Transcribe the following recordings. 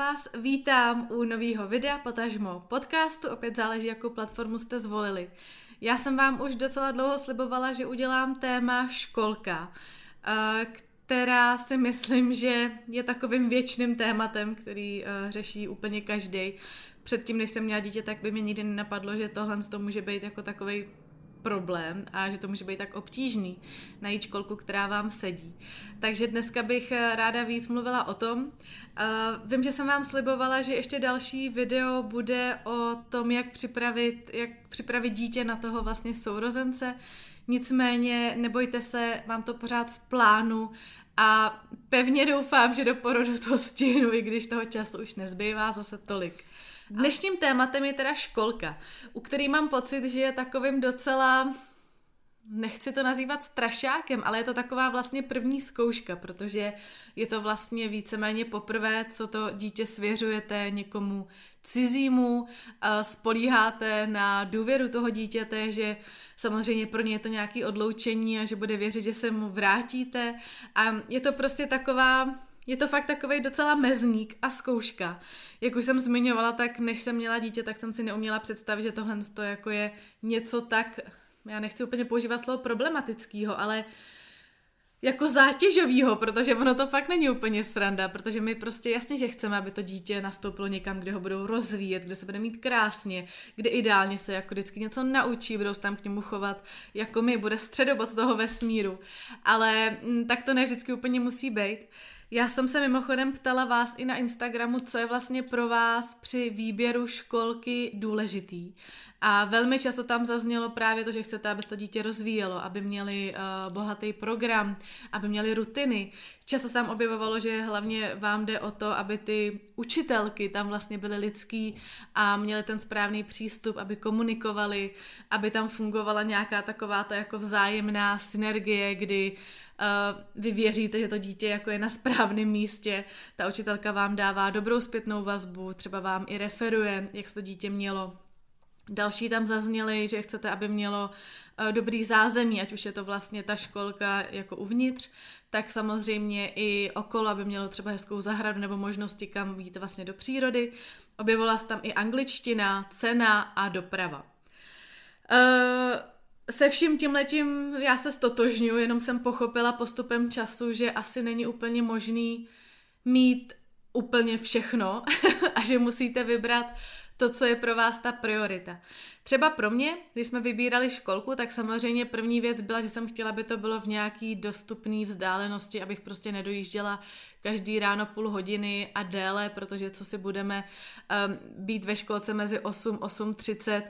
vás vítám u nového videa, potažmo podcastu, opět záleží, jakou platformu jste zvolili. Já jsem vám už docela dlouho slibovala, že udělám téma školka, eh, která si myslím, že je takovým věčným tématem, který eh, řeší úplně každý. Předtím, než jsem měla dítě, tak by mě nikdy nenapadlo, že tohle to může být jako takový problém a že to může být tak obtížný najít školku, která vám sedí. Takže dneska bych eh, ráda víc mluvila o tom. Eh, vím, že jsem vám slibovala, že ještě další video bude o tom, jak připravit, jak připravit dítě na toho vlastně sourozence. Nicméně nebojte se, mám to pořád v plánu a pevně doufám, že do porodu to stihnu, i když toho času už nezbývá zase tolik. Dnešním tématem je teda školka, u který mám pocit, že je takovým docela nechci to nazývat strašákem, ale je to taková vlastně první zkouška, protože je to vlastně víceméně poprvé, co to dítě svěřujete někomu cizímu, spolíháte na důvěru toho dítěte, že samozřejmě pro ně je to nějaké odloučení a že bude věřit, že se mu vrátíte. A je to prostě taková je to fakt takový docela mezník a zkouška. Jak už jsem zmiňovala, tak než jsem měla dítě, tak jsem si neuměla představit, že tohle to jako je něco tak, já nechci úplně používat slovo problematického, ale jako zátěžovýho, protože ono to fakt není úplně sranda, protože my prostě jasně, že chceme, aby to dítě nastoupilo někam, kde ho budou rozvíjet, kde se bude mít krásně, kde ideálně se jako vždycky něco naučí, budou se tam k němu chovat jako my, bude středobod toho vesmíru. Ale mm, tak to ne vždycky úplně musí být. Já jsem se mimochodem ptala vás i na Instagramu, co je vlastně pro vás při výběru školky důležitý. A velmi často tam zaznělo právě to, že chcete, aby se to dítě rozvíjelo, aby měli uh, bohatý program, aby měli rutiny. Často se tam objevovalo, že hlavně vám jde o to, aby ty učitelky tam vlastně byly lidský a měly ten správný přístup, aby komunikovali, aby tam fungovala nějaká taková ta jako vzájemná synergie, kdy uh, vy věříte, že to dítě jako je na správném místě, ta učitelka vám dává dobrou zpětnou vazbu, třeba vám i referuje, jak se to dítě mělo. Další tam zazněly, že chcete, aby mělo uh, dobrý zázemí, ať už je to vlastně ta školka jako uvnitř, tak samozřejmě i okolo, aby mělo třeba hezkou zahradu nebo možnosti, kam jít vlastně do přírody. Objevila se tam i angličtina, cena a doprava. Uh, se vším tím letím já se stotožňuji, jenom jsem pochopila postupem času, že asi není úplně možný mít úplně všechno a že musíte vybrat to, co je pro vás ta priorita. Třeba pro mě, když jsme vybírali školku, tak samozřejmě první věc byla, že jsem chtěla, aby to bylo v nějaký dostupné vzdálenosti, abych prostě nedojížděla každý ráno půl hodiny a déle, protože co si budeme um, být ve školce mezi 8 8.30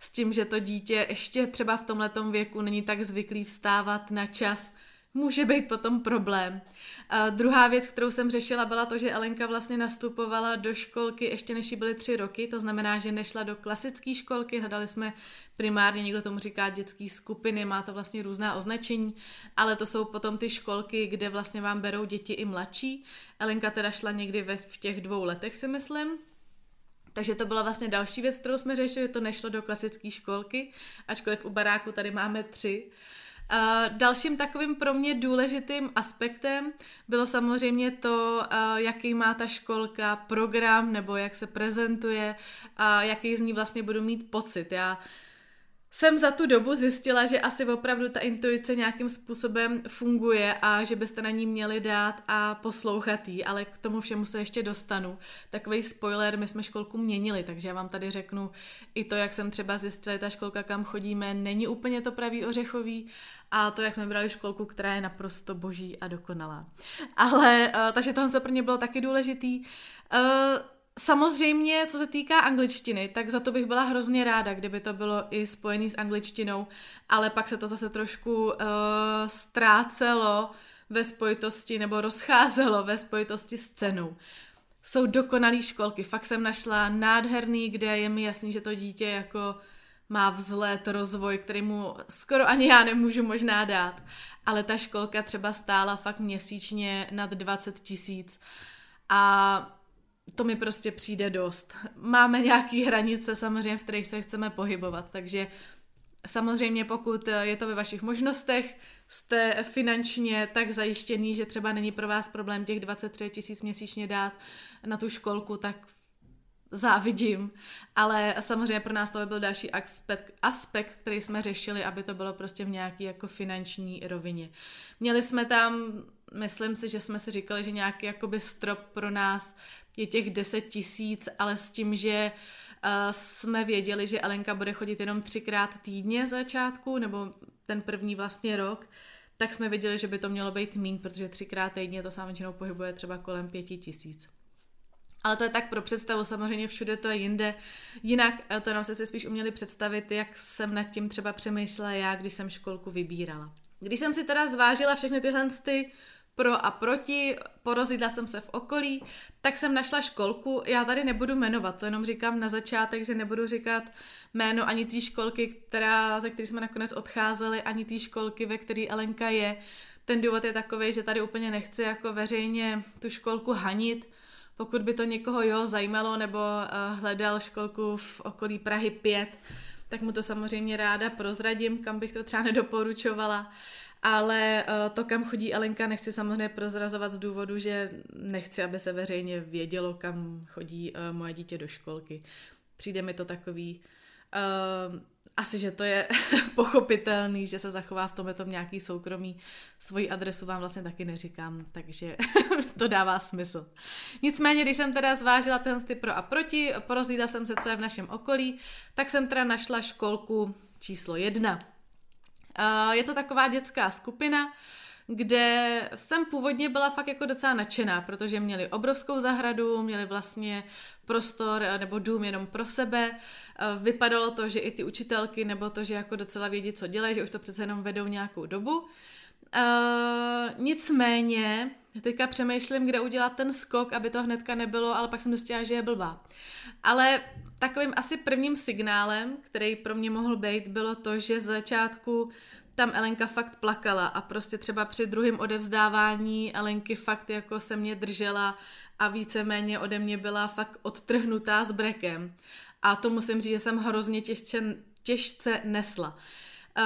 s tím, že to dítě ještě třeba v tomhletom věku není tak zvyklý vstávat na čas, může být potom problém. A druhá věc, kterou jsem řešila, byla to, že Elenka vlastně nastupovala do školky ještě než jí byly tři roky, to znamená, že nešla do klasické školky, hledali jsme primárně, někdo tomu říká dětské skupiny, má to vlastně různá označení, ale to jsou potom ty školky, kde vlastně vám berou děti i mladší. Elenka teda šla někdy ve, v těch dvou letech, si myslím, takže to byla vlastně další věc, kterou jsme řešili, to nešlo do klasické školky, ačkoliv u baráku tady máme tři. Uh, dalším takovým pro mě důležitým aspektem bylo samozřejmě to, jaký má ta školka program nebo jak se prezentuje a jaký z ní vlastně budu mít pocit. Já jsem za tu dobu zjistila, že asi opravdu ta intuice nějakým způsobem funguje a že byste na ní měli dát a poslouchat jí, ale k tomu všemu se ještě dostanu. Takový spoiler, my jsme školku měnili, takže já vám tady řeknu i to, jak jsem třeba zjistila, že ta školka, kam chodíme, není úplně to pravý ořechový a to, jak jsme brali školku, která je naprosto boží a dokonalá. Ale, uh, takže tohle pro mě bylo taky důležitý. Uh, Samozřejmě, co se týká angličtiny, tak za to bych byla hrozně ráda, kdyby to bylo i spojené s angličtinou, ale pak se to zase trošku uh, ztrácelo ve spojitosti nebo rozcházelo ve spojitosti s cenou. Jsou dokonalé školky, fakt jsem našla nádherný, kde je mi jasný, že to dítě jako má vzlet, rozvoj, který mu skoro ani já nemůžu možná dát. Ale ta školka třeba stála fakt měsíčně nad 20 tisíc. A to mi prostě přijde dost. Máme nějaké hranice samozřejmě, v kterých se chceme pohybovat, takže Samozřejmě pokud je to ve vašich možnostech, jste finančně tak zajištěný, že třeba není pro vás problém těch 23 tisíc měsíčně dát na tu školku, tak závidím, ale samozřejmě pro nás tohle byl další aspekt, aspekt, který jsme řešili, aby to bylo prostě v nějaký jako finanční rovině. Měli jsme tam, myslím si, že jsme si říkali, že nějaký jakoby strop pro nás je těch 10 tisíc, ale s tím, že uh, jsme věděli, že Elenka bude chodit jenom třikrát týdně začátku, nebo ten první vlastně rok, tak jsme viděli, že by to mělo být mín, protože třikrát týdně to samozřejmě pohybuje třeba kolem pěti tisíc. Ale to je tak pro představu, samozřejmě všude to je jinde. Jinak eh, to nám se si spíš uměli představit, jak jsem nad tím třeba přemýšlela já, když jsem školku vybírala. Když jsem si teda zvážila všechny tyhle ty pro a proti, porozidla jsem se v okolí, tak jsem našla školku, já tady nebudu jmenovat, to jenom říkám na začátek, že nebudu říkat jméno ani té školky, která, ze které jsme nakonec odcházeli, ani té školky, ve které Elenka je. Ten důvod je takový, že tady úplně nechci jako veřejně tu školku hanit, pokud by to někoho jo zajímalo nebo uh, hledal školku v okolí Prahy 5, tak mu to samozřejmě ráda prozradím, kam bych to třeba nedoporučovala. Ale uh, to, kam chodí Elenka, nechci samozřejmě prozrazovat z důvodu, že nechci, aby se veřejně vědělo, kam chodí uh, moje dítě do školky. Přijde mi to takový uh, asi, že to je pochopitelný, že se zachová v tomhle tom nějaký soukromí. Svoji adresu vám vlastně taky neříkám, takže to dává smysl. Nicméně, když jsem teda zvážila ten ty pro a proti, porozlídla jsem se, co je v našem okolí, tak jsem teda našla školku číslo jedna. Je to taková dětská skupina, kde jsem původně byla fakt jako docela nadšená, protože měli obrovskou zahradu, měli vlastně prostor eh, nebo dům jenom pro sebe. Eh, vypadalo to, že i ty učitelky nebo to, že jako docela vědí, co dělají, že už to přece jenom vedou nějakou dobu. Uh, nicméně, teďka přemýšlím, kde udělat ten skok, aby to hnedka nebylo, ale pak jsem zjistila, že je blbá. Ale takovým asi prvním signálem, který pro mě mohl být, bylo to, že z začátku tam Elenka fakt plakala a prostě třeba při druhém odevzdávání Elenky fakt jako se mě držela a víceméně ode mě byla fakt odtrhnutá s brekem. A to musím říct, že jsem hrozně těžce, těžce nesla. Uh,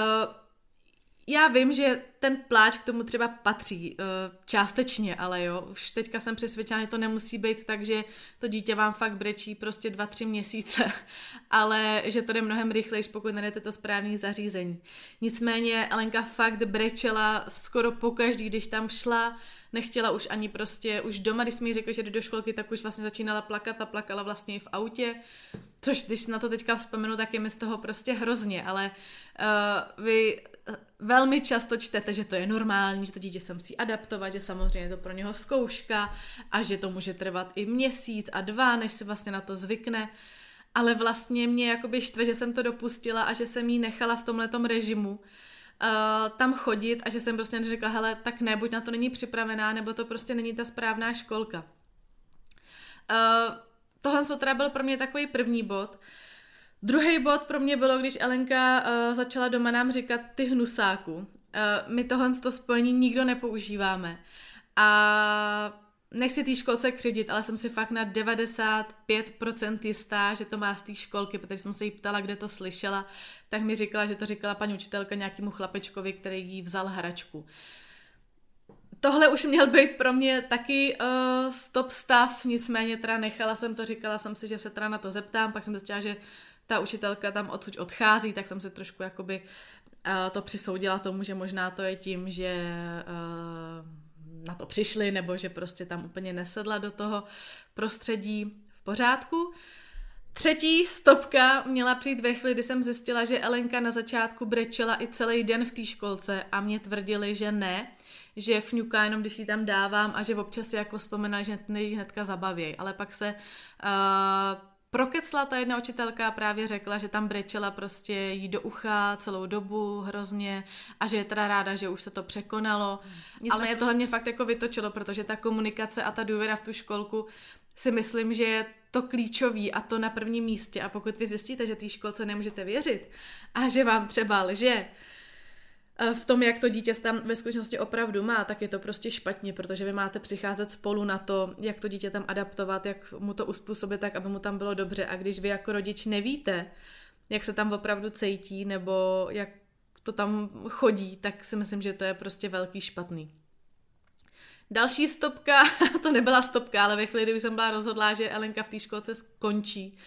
já vím, že ten pláč k tomu třeba patří uh, částečně, ale jo, už teďka jsem přesvědčena, že to nemusí být tak, že to dítě vám fakt brečí prostě dva, tři měsíce, ale že to jde mnohem rychlejš, pokud nedete to správné zařízení. Nicméně Elenka fakt brečela skoro pokaždý, když tam šla, nechtěla už ani prostě, už doma, když jsme jí řekli, že jde do školky, tak už vlastně začínala plakat a plakala vlastně i v autě, což když na to teďka vzpomenu, tak je mi z toho prostě hrozně, ale uh, vy velmi často čtete, že to je normální, že to dítě se musí adaptovat, že samozřejmě je to pro něho zkouška a že to může trvat i měsíc a dva, než se vlastně na to zvykne. Ale vlastně mě jakoby štve, že jsem to dopustila a že jsem jí nechala v tomhletom režimu uh, tam chodit a že jsem prostě neřekla, hele, tak ne, buď na to není připravená, nebo to prostě není ta správná školka. Uh, tohle to teda byl pro mě takový první bod. Druhý bod pro mě bylo, když Elenka uh, začala doma nám říkat ty hnusáku. Uh, my tohle to spojení nikdo nepoužíváme. A nechci té školce křivdit, ale jsem si fakt na 95% jistá, že to má z té školky, protože jsem se jí ptala, kde to slyšela, tak mi říkala, že to říkala paní učitelka nějakému chlapečkovi, který jí vzal hračku. Tohle už měl být pro mě taky uh, stop stav, nicméně teda nechala jsem to, říkala jsem si, že se teda na to zeptám, pak jsem zjistila, že ta učitelka tam odsud odchází, tak jsem se trošku jakoby uh, to přisoudila tomu, že možná to je tím, že uh, na to přišli, nebo že prostě tam úplně nesedla do toho prostředí v pořádku. Třetí stopka měla přijít ve chvíli, kdy jsem zjistila, že Elenka na začátku brečela i celý den v té školce a mě tvrdili, že ne, že fňuká jenom, když ji tam dávám a že občas si jako vzpomíná, že hnedka zabaví. Ale pak se uh, prokecla ta jedna učitelka právě řekla, že tam brečela prostě jí do ucha celou dobu hrozně a že je teda ráda, že už se to překonalo. Nicméně Ale tohle mě fakt jako vytočilo, protože ta komunikace a ta důvěra v tu školku si myslím, že je to klíčový a to na prvním místě. A pokud vy zjistíte, že té školce nemůžete věřit a že vám třeba lže, v tom, jak to dítě tam ve skutečnosti opravdu má, tak je to prostě špatně, protože vy máte přicházet spolu na to, jak to dítě tam adaptovat, jak mu to uspůsobit tak, aby mu tam bylo dobře. A když vy jako rodič nevíte, jak se tam opravdu cejtí, nebo jak to tam chodí, tak si myslím, že to je prostě velký špatný. Další stopka, to nebyla stopka, ale ve chvíli, kdy jsem byla rozhodlá, že Elenka v té školce skončí,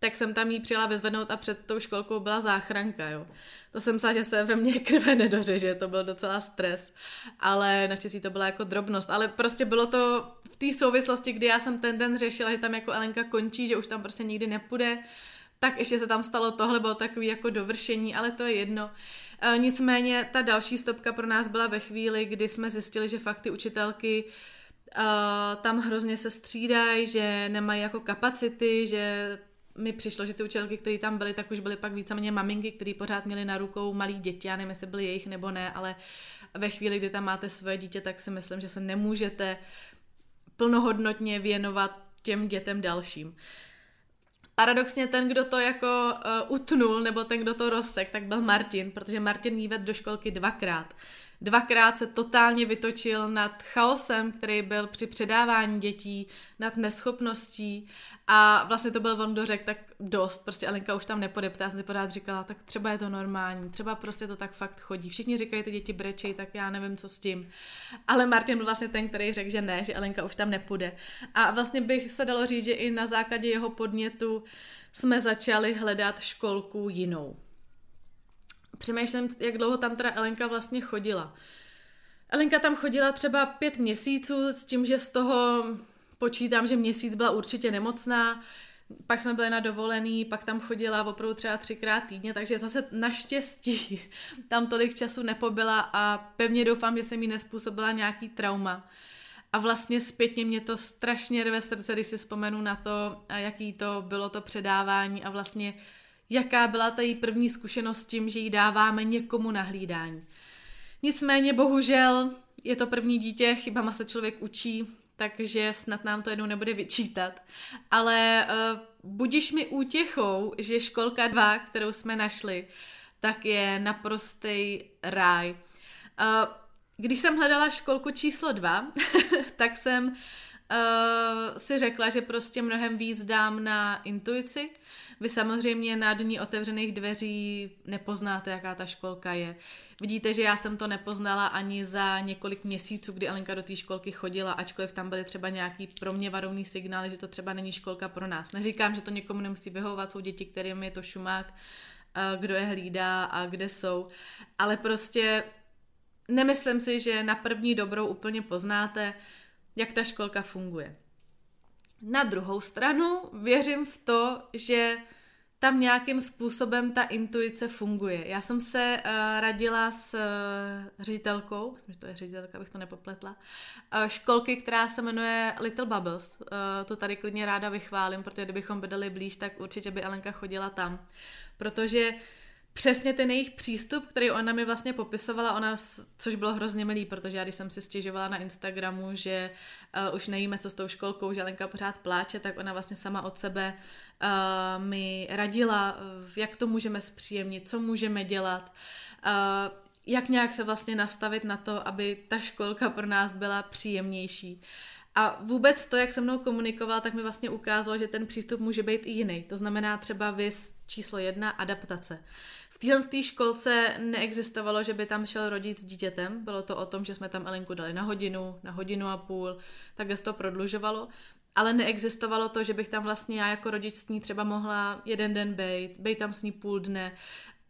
tak jsem tam jí přijela vyzvednout a před tou školkou byla záchranka, jo. To jsem sa, že se ve mně krve nedořeže, to byl docela stres, ale naštěstí to byla jako drobnost, ale prostě bylo to v té souvislosti, kdy já jsem ten den řešila, že tam jako Elenka končí, že už tam prostě nikdy nepůjde, tak ještě se tam stalo tohle, bylo takový jako dovršení, ale to je jedno. E, nicméně ta další stopka pro nás byla ve chvíli, kdy jsme zjistili, že fakt ty učitelky e, tam hrozně se střídají, že nemají jako kapacity, že mi přišlo, že ty učitelky, které tam byly, tak už byly pak víceméně maminky, které pořád měly na rukou malý děti, já nevím, jestli byly jejich nebo ne, ale ve chvíli, kdy tam máte svoje dítě, tak si myslím, že se nemůžete plnohodnotně věnovat těm dětem dalším. Paradoxně ten, kdo to jako uh, utnul, nebo ten, kdo to rozsek, tak byl Martin, protože Martin jí do školky dvakrát. Dvakrát se totálně vytočil nad chaosem, který byl při předávání dětí, nad neschopností a vlastně to byl on, kdo řekl tak dost, prostě Alenka už tam nepodeptá, jsem si pořád říkala, tak třeba je to normální, třeba prostě to tak fakt chodí. Všichni říkají, ty děti brečej, tak já nevím, co s tím. Ale Martin byl vlastně ten, který řekl, že ne, že Alenka už tam nepůjde. A vlastně bych se dalo říct, že i na základě jeho podnětu jsme začali hledat školku jinou přemýšlím, jak dlouho tam teda Elenka vlastně chodila. Elenka tam chodila třeba pět měsíců s tím, že z toho počítám, že měsíc byla určitě nemocná, pak jsme byli na dovolený, pak tam chodila opravdu třeba třikrát týdně, takže zase naštěstí tam tolik času nepobyla a pevně doufám, že jsem jí nespůsobila nějaký trauma. A vlastně zpětně mě to strašně rve srdce, když si vzpomenu na to, jaký to bylo to předávání a vlastně jaká byla ta její první zkušenost s tím, že ji dáváme někomu na hlídání. Nicméně bohužel je to první dítě, chybama se člověk učí, takže snad nám to jednou nebude vyčítat. Ale uh, budiš mi útěchou, že školka 2, kterou jsme našli, tak je naprostý ráj. Uh, když jsem hledala školku číslo 2, tak jsem uh, si řekla, že prostě mnohem víc dám na intuici, vy samozřejmě na dní otevřených dveří nepoznáte, jaká ta školka je. Vidíte, že já jsem to nepoznala ani za několik měsíců, kdy Alenka do té školky chodila, ačkoliv tam byly třeba nějaký pro mě varovný signály, že to třeba není školka pro nás. Neříkám, že to někomu nemusí vyhovovat, jsou děti, kterým je to šumák, kdo je hlídá a kde jsou, ale prostě nemyslím si, že na první dobrou úplně poznáte, jak ta školka funguje. Na druhou stranu věřím v to, že tam nějakým způsobem ta intuice funguje. Já jsem se uh, radila s uh, ředitelkou, myslím, že to je ředitelka, abych to nepopletla, uh, školky, která se jmenuje Little Bubbles. Uh, to tady klidně ráda vychválím, protože kdybychom bydali blíž, tak určitě by Alenka chodila tam. Protože uh, přesně ten jejich přístup, který ona mi vlastně popisovala, ona, což bylo hrozně milý, protože já když jsem si stěžovala na Instagramu, že uh, už nevíme, co s tou školkou, že Lenka pořád pláče, tak ona vlastně sama od sebe uh, mi radila, uh, jak to můžeme zpříjemnit, co můžeme dělat, uh, jak nějak se vlastně nastavit na to, aby ta školka pro nás byla příjemnější. A vůbec to, jak se mnou komunikovala, tak mi vlastně ukázalo, že ten přístup může být i jiný. To znamená třeba vys číslo jedna, adaptace. V téhle školce neexistovalo, že by tam šel rodič s dítětem, bylo to o tom, že jsme tam Elenku dali na hodinu, na hodinu a půl, tak se to prodlužovalo, ale neexistovalo to, že bych tam vlastně já jako rodič s ní třeba mohla jeden den bejt, bejt tam s ní půl dne,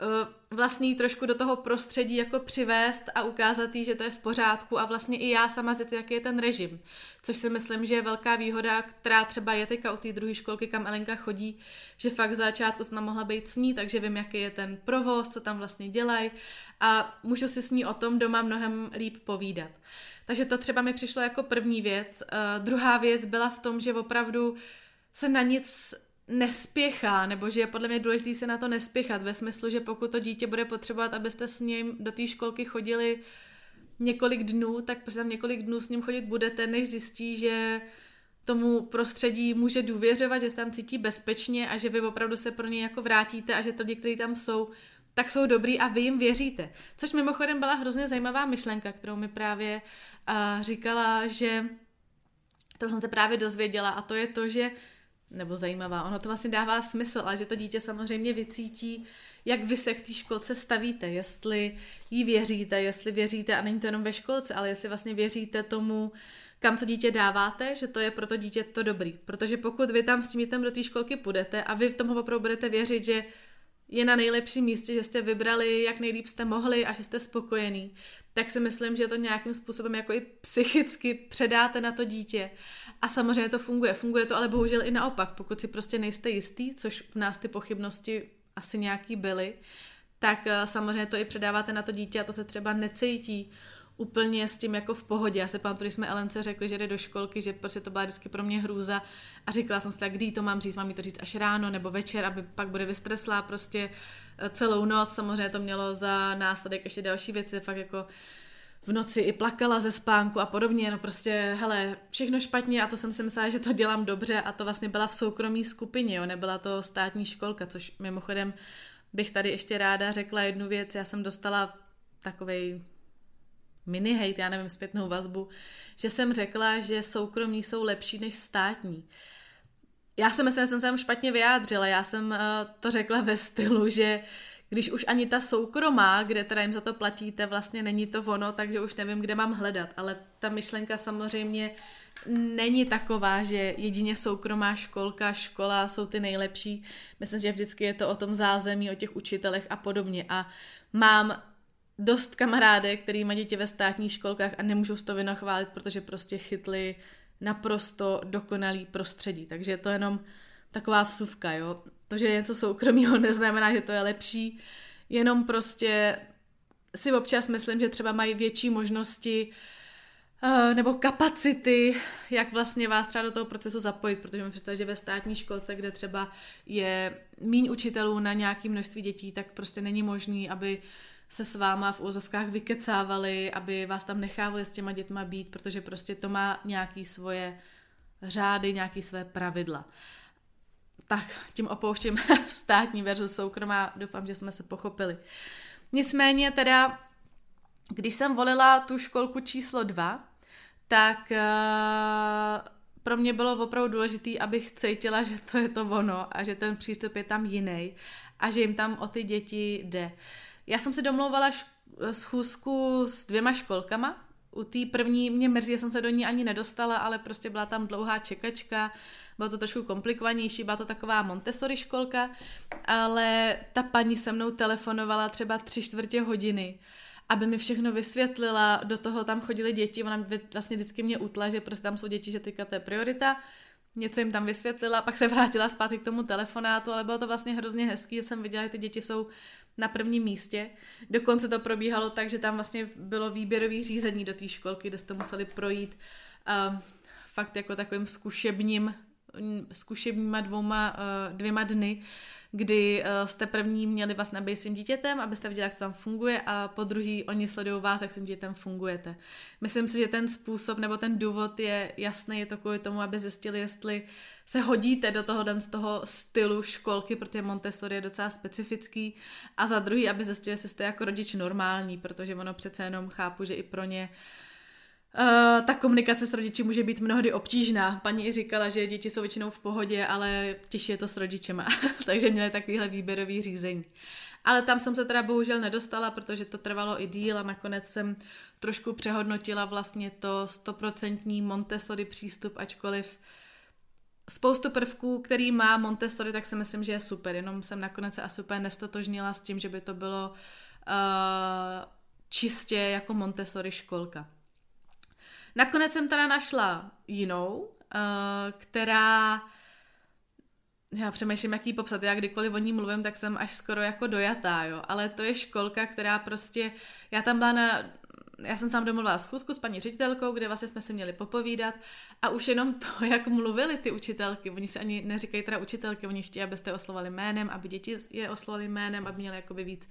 Eh, vlastně trošku do toho prostředí jako přivést a ukázat jí, že to je v pořádku a vlastně i já sama zjistit, jaký je ten režim. Což si myslím, že je velká výhoda, která třeba je teďka od té druhé školky, kam Elenka chodí, že fakt v začátku jsem mohla být s ní, takže vím, jaký je ten provoz, co tam vlastně dělají a můžu si s ní o tom doma mnohem líp povídat. Takže to třeba mi přišlo jako první věc. Uh, druhá věc byla v tom, že opravdu se na nic nespěchá, nebo že je podle mě důležité se na to nespěchat, ve smyslu, že pokud to dítě bude potřebovat, abyste s ním do té školky chodili několik dnů, tak prostě tam několik dnů s ním chodit budete, než zjistí, že tomu prostředí může důvěřovat, že se tam cítí bezpečně a že vy opravdu se pro ně jako vrátíte a že to lidi, kteří tam jsou, tak jsou dobrý a vy jim věříte. Což mimochodem byla hrozně zajímavá myšlenka, kterou mi právě uh, říkala, že to jsem se právě dozvěděla a to je to, že nebo zajímavá. Ono to vlastně dává smysl, ale že to dítě samozřejmě vycítí, jak vy se k té školce stavíte, jestli jí věříte, jestli věříte, a není to jenom ve školce, ale jestli vlastně věříte tomu, kam to dítě dáváte, že to je pro to dítě to dobrý. Protože pokud vy tam s tím dítem do té školky půjdete a vy v tom opravdu budete věřit, že je na nejlepším místě, že jste vybrali, jak nejlíp jste mohli a že jste spokojený, tak si myslím, že to nějakým způsobem jako i psychicky předáte na to dítě. A samozřejmě to funguje. Funguje to ale bohužel i naopak. Pokud si prostě nejste jistý, což v nás ty pochybnosti asi nějaký byly, tak eh, samozřejmě to i předáváte na to dítě a to se třeba necítí úplně s tím jako v pohodě. Já se pamatuju, když jsme Elence řekli, že jde do školky, že prostě to byla vždycky pro mě hrůza a říkala jsem si tak, kdy to mám říct, mám jí to říct až ráno nebo večer, aby pak bude vystreslá prostě eh, celou noc. Samozřejmě to mělo za následek ještě další věci, fakt jako v noci i plakala ze spánku a podobně, no prostě, hele, všechno špatně a to jsem si myslela, že to dělám dobře a to vlastně byla v soukromí skupině, jo, nebyla to státní školka, což mimochodem bych tady ještě ráda řekla jednu věc, já jsem dostala takovej mini hate, já nevím, zpětnou vazbu, že jsem řekla, že soukromí jsou lepší než státní. Já si myslím, že jsem se špatně vyjádřila, já jsem uh, to řekla ve stylu, že když už ani ta soukromá, kde teda jim za to platíte, vlastně není to ono, takže už nevím, kde mám hledat, ale ta myšlenka samozřejmě není taková, že jedině soukromá školka, škola jsou ty nejlepší. Myslím, že vždycky je to o tom zázemí, o těch učitelech a podobně. A mám dost kamarádek, který mají děti ve státních školkách a nemůžou z toho vynachválit, protože prostě chytli naprosto dokonalý prostředí. Takže je to jenom taková vsuvka, jo. To, že je něco soukromého, neznamená, že to je lepší, jenom prostě si občas myslím, že třeba mají větší možnosti uh, nebo kapacity, jak vlastně vás třeba do toho procesu zapojit, protože mi představit, že ve státní školce, kde třeba je míň učitelů na nějaké množství dětí, tak prostě není možný, aby se s váma v úzovkách vykecávali, aby vás tam nechávali s těma dětma být, protože prostě to má nějaký svoje řády, nějaký své pravidla. Tak, tím opouštím státní versus soukromá, doufám, že jsme se pochopili. Nicméně teda, když jsem volila tu školku číslo dva, tak uh, pro mě bylo opravdu důležité, abych cítila, že to je to ono a že ten přístup je tam jiný a že jim tam o ty děti jde. Já jsem si domlouvala schůzku s dvěma školkama. U té první mě mrzí, jsem se do ní ani nedostala, ale prostě byla tam dlouhá čekačka, bylo to trošku komplikovanější, byla to taková Montessori školka, ale ta paní se mnou telefonovala třeba tři čtvrtě hodiny, aby mi všechno vysvětlila, do toho tam chodili děti, ona vlastně vždycky mě utla, že prostě tam jsou děti, že teďka to je priorita, něco jim tam vysvětlila, pak se vrátila zpátky k tomu telefonátu, ale bylo to vlastně hrozně hezký, že jsem viděla, že ty děti jsou na prvním místě. Dokonce to probíhalo tak, že tam vlastně bylo výběrový řízení do té školky, kde jste museli projít uh, fakt jako takovým zkušebním, zkušebníma dvouma, uh, dvěma dny, kdy uh, jste první měli vlastně být s tím dítětem, abyste viděli, jak to tam funguje a po druhý oni sledují vás, jak s tím dítětem fungujete. Myslím si, že ten způsob nebo ten důvod je jasný, je to kvůli tomu, aby zjistili, jestli se hodíte do toho den z toho stylu školky, protože Montessori je docela specifický a za druhý, aby zjistili, jestli jste jako rodič normální, protože ono přece jenom chápu, že i pro ně Uh, ta komunikace s rodiči může být mnohdy obtížná. Paní i říkala, že děti jsou většinou v pohodě, ale těžší je to s rodičema. Takže měli takovýhle výběrový řízení. Ale tam jsem se teda bohužel nedostala, protože to trvalo i díl a nakonec jsem trošku přehodnotila vlastně to stoprocentní Montessori přístup, ačkoliv spoustu prvků, který má Montessori, tak si myslím, že je super. Jenom jsem nakonec se asi úplně nestotožnila s tím, že by to bylo uh, čistě jako Montessori školka. Nakonec jsem teda našla jinou, uh, která já přemýšlím, jak ji popsat. Já kdykoliv o ní mluvím, tak jsem až skoro jako dojatá, jo. Ale to je školka, která prostě, já tam byla na, já jsem sám domluvila schůzku s paní ředitelkou, kde vlastně jsme se měli popovídat a už jenom to, jak mluvili ty učitelky, oni se ani neříkají teda učitelky, oni chtějí, abyste oslovali jménem, aby děti je oslovali jménem, aby měli jakoby víc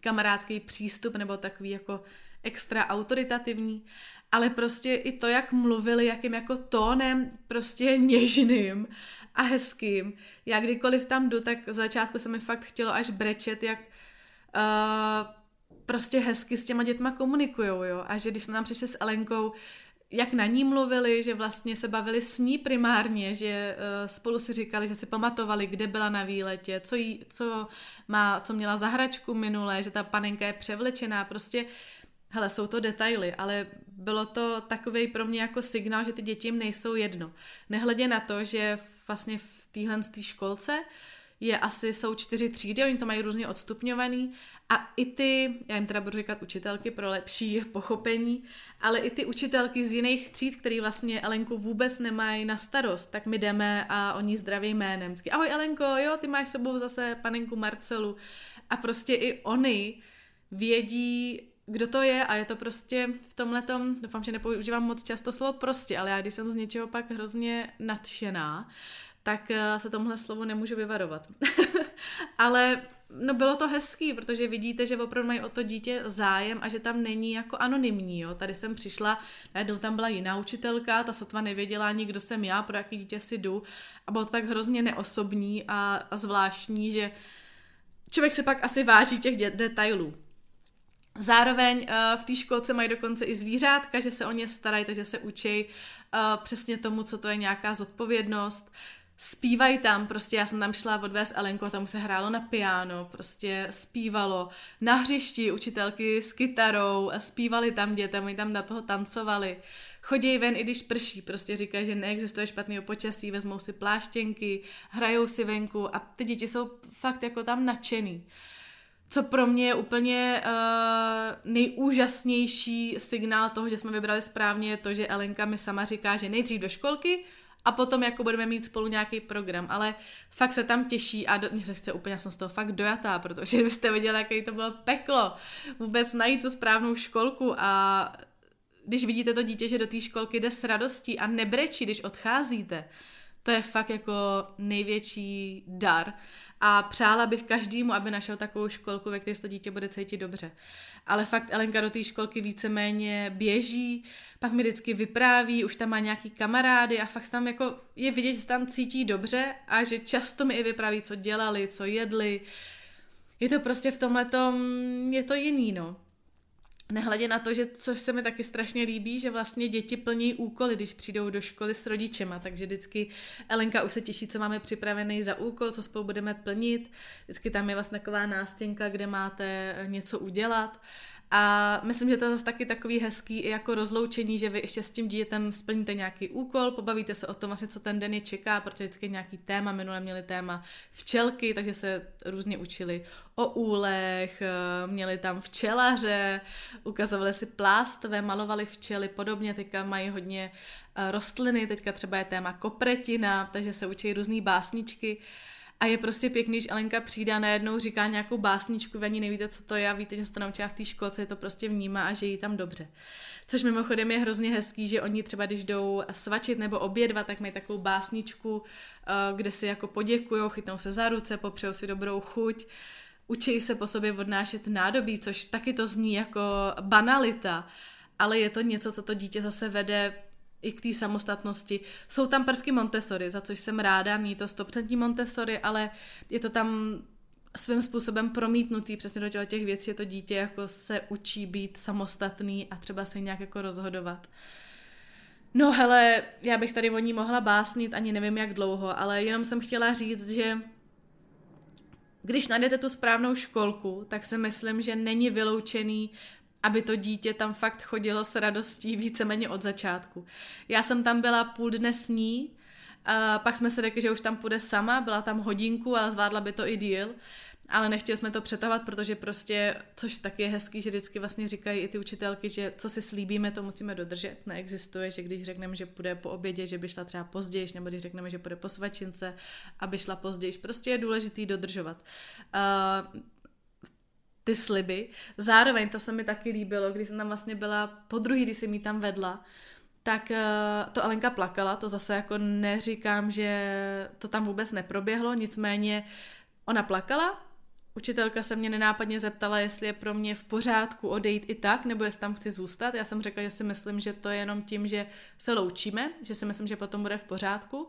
kamarádský přístup nebo takový jako extra autoritativní ale prostě i to, jak mluvili, jakým jako tónem prostě něžným a hezkým. Já kdykoliv tam jdu, tak z začátku se mi fakt chtělo až brečet, jak uh, prostě hezky s těma dětma komunikujou, jo. A že když jsme tam přišli s Elenkou, jak na ní mluvili, že vlastně se bavili s ní primárně, že uh, spolu si říkali, že si pamatovali, kde byla na výletě, co, jí, co, má, co měla za hračku minulé, že ta panenka je převlečená, prostě hele, jsou to detaily, ale bylo to takový pro mě jako signál, že ty děti jim nejsou jedno. Nehledě na to, že vlastně v téhle školce je asi, jsou čtyři třídy, oni to mají různě odstupňovaný a i ty, já jim teda budu říkat učitelky pro lepší pochopení, ale i ty učitelky z jiných tříd, který vlastně Elenku vůbec nemají na starost, tak my jdeme a oni zdraví jménem. Ahoj Elenko, jo, ty máš sebou zase panenku Marcelu. A prostě i oni vědí, kdo to je a je to prostě v tomhle doufám, že nepoužívám moc často slovo prostě, ale já když jsem z něčeho pak hrozně nadšená, tak eh, se tomhle slovu nemůžu vyvarovat. Ale no bylo to hezký, protože vidíte, že opravdu mají o to dítě zájem a že tam není jako anonymní. Jo. Tady jsem přišla, najednou tam byla jiná učitelka, ta sotva nevěděla ani, kdo jsem já, pro jaký dítě si jdu. A bylo to tak hrozně neosobní a, a zvláštní, že člověk se pak asi váží těch detailů. Zároveň uh, v té školce mají dokonce i zvířátka, že se o ně starají, takže se učí uh, přesně tomu, co to je nějaká zodpovědnost zpívají tam, prostě já jsem tam šla odvést Elenku a tam se hrálo na piano, prostě zpívalo na hřišti učitelky s kytarou zpívali tam dětem, oni tam na toho tancovali. Chodí ven, i když prší, prostě říkají, že neexistuje špatný počasí, vezmou si pláštěnky, hrajou si venku a ty děti jsou fakt jako tam nadšený. Co pro mě je úplně uh, nejúžasnější signál toho, že jsme vybrali správně, je to, že Elenka mi sama říká, že nejdřív do školky, a potom jako budeme mít spolu nějaký program, ale fakt se tam těší a do, mě se chce úplně, já jsem z toho fakt dojatá, protože byste viděli, jaký to bylo peklo, vůbec najít tu správnou školku a když vidíte to dítě, že do té školky jde s radostí a nebrečí, když odcházíte, to je fakt jako největší dar a přála bych každému, aby našel takovou školku, ve které se to dítě bude cítit dobře. Ale fakt Elenka do té školky víceméně běží, pak mi vždycky vypráví, už tam má nějaký kamarády a fakt tam jako je vidět, že se tam cítí dobře a že často mi i vypráví, co dělali, co jedli. Je to prostě v tomhle je to jiný, no. Nehledě na to, že což se mi taky strašně líbí, že vlastně děti plní úkoly, když přijdou do školy s rodičema, takže vždycky Elenka už se těší, co máme připravený za úkol, co spolu budeme plnit. Vždycky tam je vlastně taková nástěnka, kde máte něco udělat. A myslím, že to je zase taky takový hezký i jako rozloučení, že vy ještě s tím dítětem splníte nějaký úkol, pobavíte se o tom asi, co ten den je čeká, protože vždycky nějaký téma, minule měli téma včelky, takže se různě učili o úlech, eh, měli tam včelaře, ukazovali si plástve, malovali včely, podobně, teďka mají hodně eh, rostliny, teďka třeba je téma kopretina, takže se učí různé básničky. A je prostě pěkný, když Alenka přijde a najednou říká nějakou básničku, vy ani nevíte, co to je a víte, že se naučila v té školce, je to prostě vnímá a že jí tam dobře. Což mimochodem je hrozně hezký, že oni třeba, když jdou svačit nebo obědvat, tak mají takovou básničku, eh, kde si jako poděkují, chytnou se za ruce, popřejou si dobrou chuť, učí se po sobě odnášet nádobí, což taky to zní jako banalita, ale je to něco, co to dítě zase vede i k té samostatnosti. Jsou tam prvky Montessori, za což jsem ráda, není to 100% Montessori, ale je to tam svým způsobem promítnutý přesně do těch věcí, že to dítě jako se učí být samostatný a třeba se nějak jako rozhodovat. No hele, já bych tady o ní mohla básnit, ani nevím jak dlouho, ale jenom jsem chtěla říct, že když najdete tu správnou školku, tak si myslím, že není vyloučený aby to dítě tam fakt chodilo s radostí víceméně od začátku. Já jsem tam byla půl dne s ní, a pak jsme si řekli, že už tam půjde sama, byla tam hodinku, ale zvládla by to i díl, ale nechtěli jsme to přetahovat, protože prostě, což taky je hezký, že vždycky vlastně říkají i ty učitelky, že co si slíbíme, to musíme dodržet. Neexistuje, že když řekneme, že půjde po obědě, že by šla třeba později, nebo když řekneme, že půjde po svačince, aby šla později. Prostě je důležitý dodržovat. Uh, ty sliby. Zároveň to se mi taky líbilo, když jsem tam vlastně byla po druhý, když jsem jí tam vedla, tak uh, to Alenka plakala, to zase jako neříkám, že to tam vůbec neproběhlo, nicméně ona plakala, Učitelka se mě nenápadně zeptala, jestli je pro mě v pořádku odejít i tak, nebo jestli tam chci zůstat. Já jsem řekla, že si myslím, že to je jenom tím, že se loučíme, že si myslím, že potom bude v pořádku.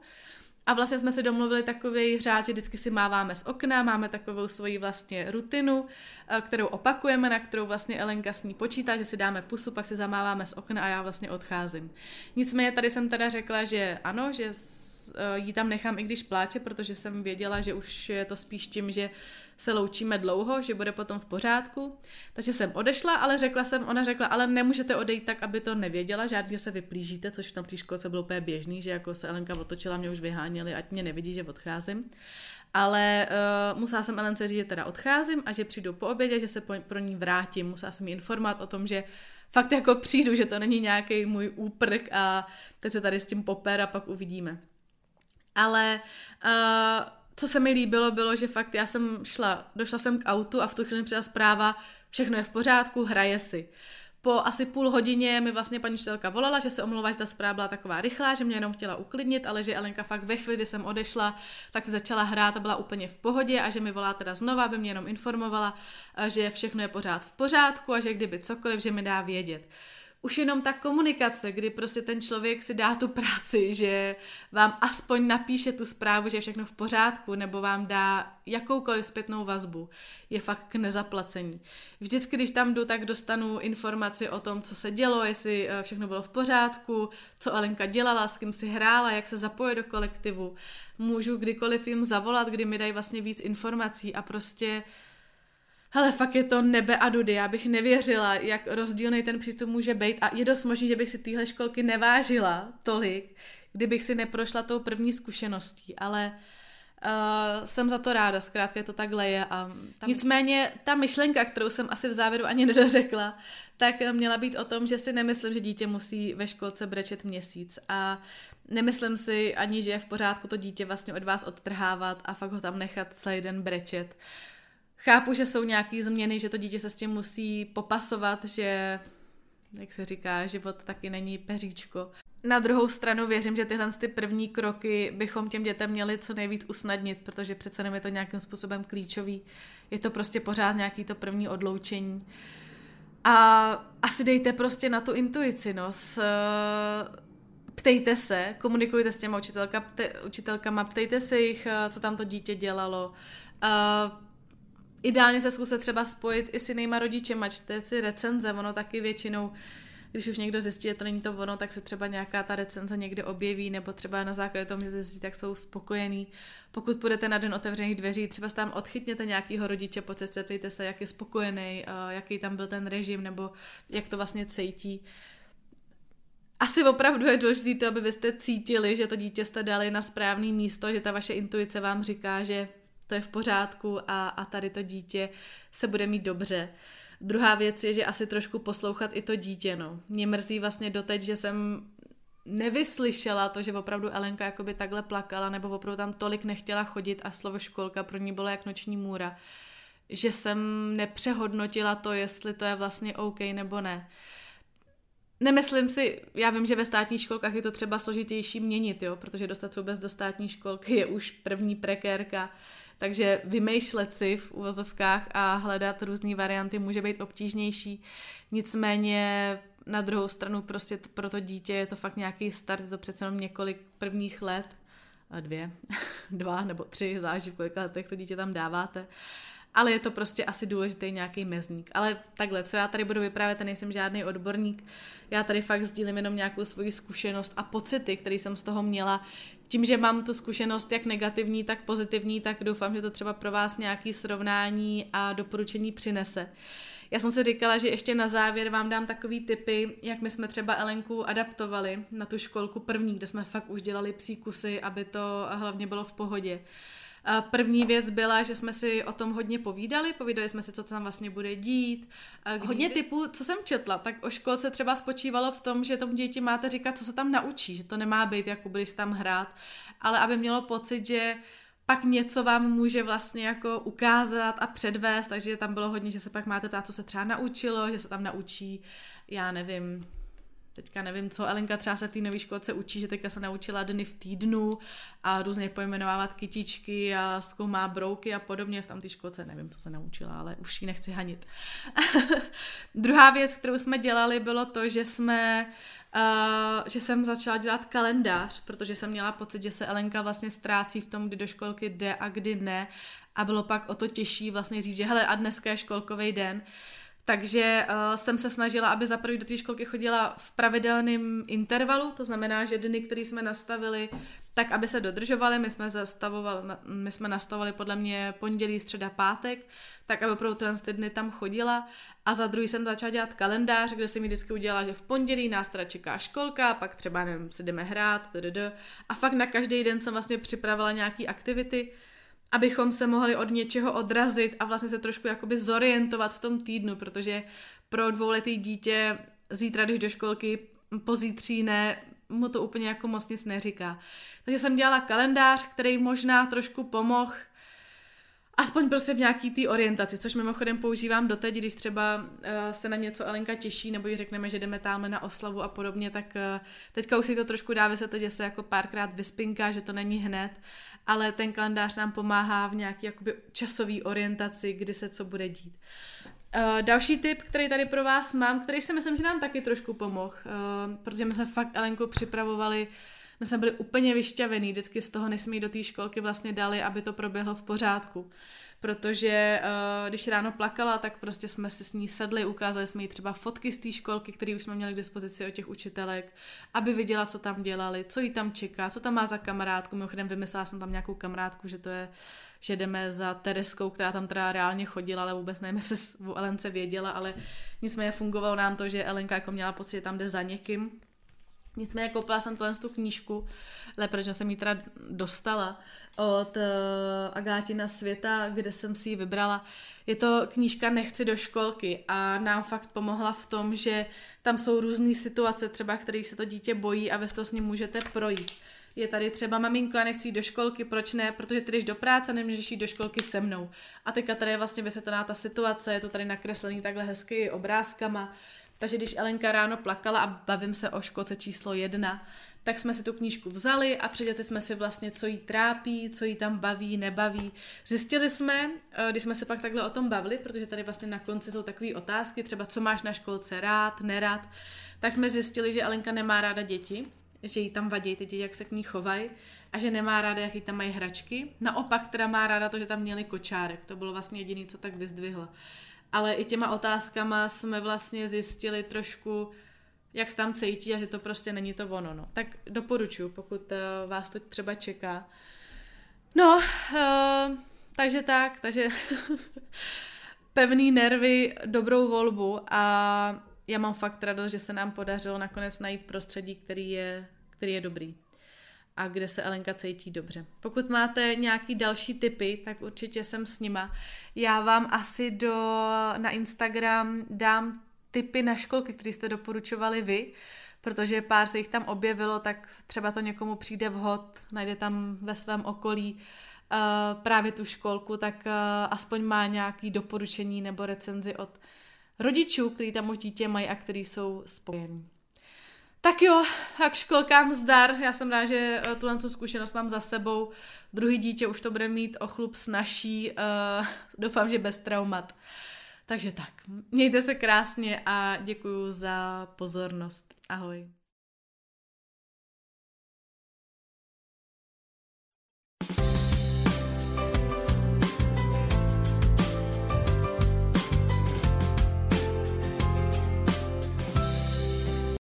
A vlastně jsme si domluvili takový řád, že vždycky si máváme z okna, máme takovou svoji vlastně rutinu, eh, kterou opakujeme, na kterou vlastně Elenka s ní počítá, že si dáme pusu, pak si zamáváme z okna a já vlastně odcházím. Nicméně tady jsem teda řekla, že ano, že Eh, jí tam nechám, i když pláče, protože jsem věděla, že už je to spíš tím, že se loučíme dlouho, že bude potom v pořádku. Takže jsem odešla, ale řekla jsem, ona řekla, ale nemůžete odejít tak, aby to nevěděla, žádně se vyplížíte, což v tom té školce bylo úplně běžný, že jako se Elenka otočila, mě už vyháněli, ať mě nevidí, že odcházím. Ale uh, musela jsem Elence říct, že teda odcházím a že přijdu po obědě, že se po, pro ní vrátím. Musela jsem jí informovat o tom, že fakt jako přijdu, že to není nějaký můj úprk a teď se tady s tím poper a pak uvidíme. Ale uh, co se mi líbilo, bylo, že fakt já jsem šla, došla jsem k autu a v tu chvíli přišla zpráva, všechno je v pořádku, hraje si. Po asi půl hodině mi vlastně paní učitelka volala, že se omlouvá, že ta zpráva byla taková rychlá, že mě jenom chtěla uklidnit, ale že Elenka fakt ve chvíli, kdy jsem odešla, tak se začala hrát a byla úplně v pohodě a že mi volá teda znova, aby mě jenom informovala, že všechno je pořád v pořádku a že kdyby cokoliv, že mi dá vědět už jenom ta komunikace, kdy prostě ten člověk si dá tu práci, že vám aspoň napíše tu zprávu, že je všechno v pořádku, nebo vám dá jakoukoliv zpětnou vazbu, je fakt k nezaplacení. Vždycky, když tam jdu, tak dostanu informaci o tom, co se dělo, jestli eh, všechno bylo v pořádku, co Alenka dělala, s kým si hrála, jak se zapoje do kolektivu. Můžu kdykoliv jim zavolat, kdy mi dají vlastně víc informací a prostě uh, hele, fakt je to nebe a dudy, já bych nevěřila, jak rozdílný ten přístup může být a je dost možný, že bych si téhle školky nevážila tolik, kdybych si neprošla tou první zkušeností, ale uh, jsem za to ráda, zkrátka je to takhle je a ta nicméně ta myšlenka, kterou jsem asi v závěru ani nedořekla, tak měla být o tom, že si nemyslím, že dítě musí ve školce brečet měsíc a nemyslím si ani, že je v pořádku to dítě vlastně od vás odtrhávat a fakt ho tam nechat celý den brečet. Uh, Chápu, že jsou nějaké změny, že to dítě se s tím musí popasovat, že, jak se říká, život taky není peříčko. Na druhou stranu věřím, že tyhle ty první kroky bychom těm dětem měli co nejvíc usnadnit, protože přece nem je to nějakým způsobem klíčový. Je to prostě pořád nějaký to první odloučení. A asi dejte prostě na tu intuici, no. S, ptejte se, komunikujte s těma učitelka, pte, učitelkama, ptejte se jich, co tam to dítě dělalo. Uh, ideálně se zkuste třeba spojit i s jinýma rodičema, čte si recenze, ono taky většinou když už někdo zjistí, že to není to ono, tak se třeba nějaká ta recenze někde objeví, nebo třeba na základě toho že zjistí, tak jsou spokojení. Pokud půjdete na den otevřených dveří, třeba tam odchytněte nějakýho rodiče po cestě, ptejte se, jak je spokojený, jaký tam byl ten režim, nebo jak to vlastně cítí. Asi opravdu je důležité to, aby cítili, že to dítě jste dali na správné místo, že ta vaše intuice vám říká, že to je v pořádku a, a tady to dítě se bude mít dobře. Druhá věc je, že asi trošku poslouchat i to dítě, no. Mě mrzí vlastně doteď, že jsem nevyslyšela to, že opravdu Elenka jakoby takhle plakala, nebo opravdu tam tolik nechtěla chodit a slovo školka pro ní bylo jak noční můra. Že jsem nepřehodnotila to, jestli to je vlastně OK nebo ne. Nemyslím si, já vím, že ve státních školkách je to třeba složitější měnit, jo, protože dostat se vůbec do státní školky je už první prekérka, takže vymýšlet si v uvozovkách a hledat různé varianty může být obtížnější. Nicméně na druhou stranu prostě pro to dítě je to fakt nějaký start, je to přece jenom několik prvních let, dvě, dva nebo tři, záží v kolika letech to dítě tam dáváte. Ale je to prostě asi důležitý nějaký mezník. Ale takhle, co já tady budu vyprávět, nejsem žádný odborník. Já tady fakt sdílím jenom nějakou svoji zkušenost a pocity, které jsem z toho měla tím, že mám tu zkušenost jak negativní, tak pozitivní, tak doufám, že to třeba pro vás nějaký srovnání a doporučení přinese. Já jsem si říkala, že ještě na závěr vám dám takový typy, jak my jsme třeba Elenku adaptovali na tu školku první, kde jsme fakt už dělali psí kusy, aby to hlavně bylo v pohodě. První věc byla, že jsme si o tom hodně povídali, povídali jsme si, co tam vlastně bude dít. Hodně typů, co jsem četla, tak o školce třeba spočívalo v tom, že tomu děti máte říkat, co se tam naučí, že to nemá být, jako budeš tam hrát, ale aby mělo pocit, že pak něco vám může vlastně jako ukázat a předvést, takže tam bylo hodně, že se pak máte ptát, co se třeba naučilo, že se tam naučí, já nevím, teďka nevím co, Elenka třeba se v té nové školce učí, že teďka se naučila dny v týdnu a různě pojmenovávat kytičky a zkoumá brouky a podobně. V tam té školce nevím, co se naučila, ale už ji nechci hanit. Druhá věc, kterou jsme dělali, bylo to, že jsme Uh, že jsem začala dělat kalendář, protože jsem měla pocit, že se Elenka vlastně ztrácí v tom, kdy do školky jde a kdy ne. A bylo pak o to těžší vlastně říct, že hele, a dneska je školkový den. Takže uh, jsem se snažila, aby za prvý do té školky chodila v pravidelném intervalu, to znamená, že dny, které jsme nastavili, tak aby se dodržovaly, my jsme, my jsme nastavovali podle mě pondělí, středa, pátek, tak aby opravdu trans ty dny tam chodila. A za druhý jsem začala dělat kalendář, kde jsem mi vždycky udělala, že v pondělí nás teda čeká školka, pak třeba nevím, si jdeme hrát, tdd. a fakt na každý den jsem vlastně připravila nějaký aktivity, abychom se mohli od něčeho odrazit a vlastně se trošku jakoby zorientovat v tom týdnu, protože pro dvouletý dítě zítra, když do školky, pozítří ne, mu to úplně jako moc nic neříká. Takže jsem dělala kalendář, který možná trošku pomohl aspoň prostě v nějaký té orientaci, což mimochodem používám doteď, když třeba uh, se na něco Elenka těší, nebo jí řekneme, že jdeme tamhle na oslavu a podobně, tak uh, teďka už si to trošku dá vysvětlit, že se jako párkrát vyspinká, že to není hned, ale ten kalendář nám pomáhá v nějaký jakoby časové orientaci, kdy se co bude dít. Uh, další tip, který tady pro vás mám, který si myslím, že nám taky trošku pomohl, protože my jsme fakt Elenku připravovali my jsme byli úplně vyšťavení, vždycky z toho, jí do té školky vlastně dali, aby to proběhlo v pořádku. Protože uh, když ráno plakala, tak prostě jsme si s ní sedli, ukázali jsme jí třeba fotky z té školky, které už jsme měli k dispozici od těch učitelek, aby viděla, co tam dělali, co jí tam čeká, co tam má za kamarádku. Mimochodem vymyslela jsem tam nějakou kamarádku, že to je že jdeme za Tereskou, která tam teda reálně chodila, ale vůbec nevím, jestli o Elence věděla, ale nicméně fungovalo nám to, že Elenka jako měla pocit, že tam jde za někým, Nicméně koupila jsem tohle tu knížku, ale protože jsem ji teda dostala od uh, Agátina světa, kde jsem si ji vybrala. Je to knížka Nechci do školky a nám fakt pomohla v tom, že tam jsou různé situace, třeba kterých se to dítě bojí a ve to s ním můžete projít. Je tady třeba maminko, a nechci jít do školky, proč ne? Protože ty jdeš do práce, nemůžeš jít do školky se mnou. A teďka tady je vlastně vysvětlená ta situace, je to tady nakreslený takhle hezky obrázkama takže když Elenka ráno plakala a bavím se o školce číslo jedna, tak jsme si tu knížku vzali a přečetli jsme si vlastně, co jí trápí, co jí tam baví, nebaví. Zjistili jsme, eh, když jsme se pak takhle o tom bavili, protože tady vlastně na konci jsou takové otázky, třeba co máš na školce rád, nerad, tak jsme zjistili, že Alenka nemá ráda děti, že jí tam vadí ty děti, jak se k ní chovají a že nemá ráda, jaký tam mají hračky. Naopak teda má ráda to, že tam měli kočárek. To bylo vlastně jediný, co tak vyzdvihla ale i těma otázkama jsme vlastně zjistili trošku, jak se tam cítí a že to prostě není to ono. No. Tak doporučuji, pokud uh, vás to třeba čeká. No, uh, takže tak, takže pevný nervy, dobrou volbu a já mám fakt radost, že se nám podařilo nakonec najít prostředí, který je, který je dobrý a kde se Elenka cítí dobře. Pokud máte nějaký další tipy, tak určitě jsem s nima. Já vám asi do, na Instagram dám tipy na školky, které jste doporučovali vy, protože pár se jich tam objevilo, tak třeba to někomu přijde vhod, najde tam ve svém okolí uh, právě tu školku, tak uh, aspoň má nějaký doporučení nebo recenzi od rodičů, kteří tam už dítě mají a kteří jsou spokojení. Tak jo, a k školkám zdar. Já jsem ráda, že eh, tuhle tu zkušenost mám za sebou. Druhý dítě už to bude mít o chlup snažší. Uh, doufám, že bez traumat. Takže tak, mějte se krásně a děkuji za pozornost. Ahoj.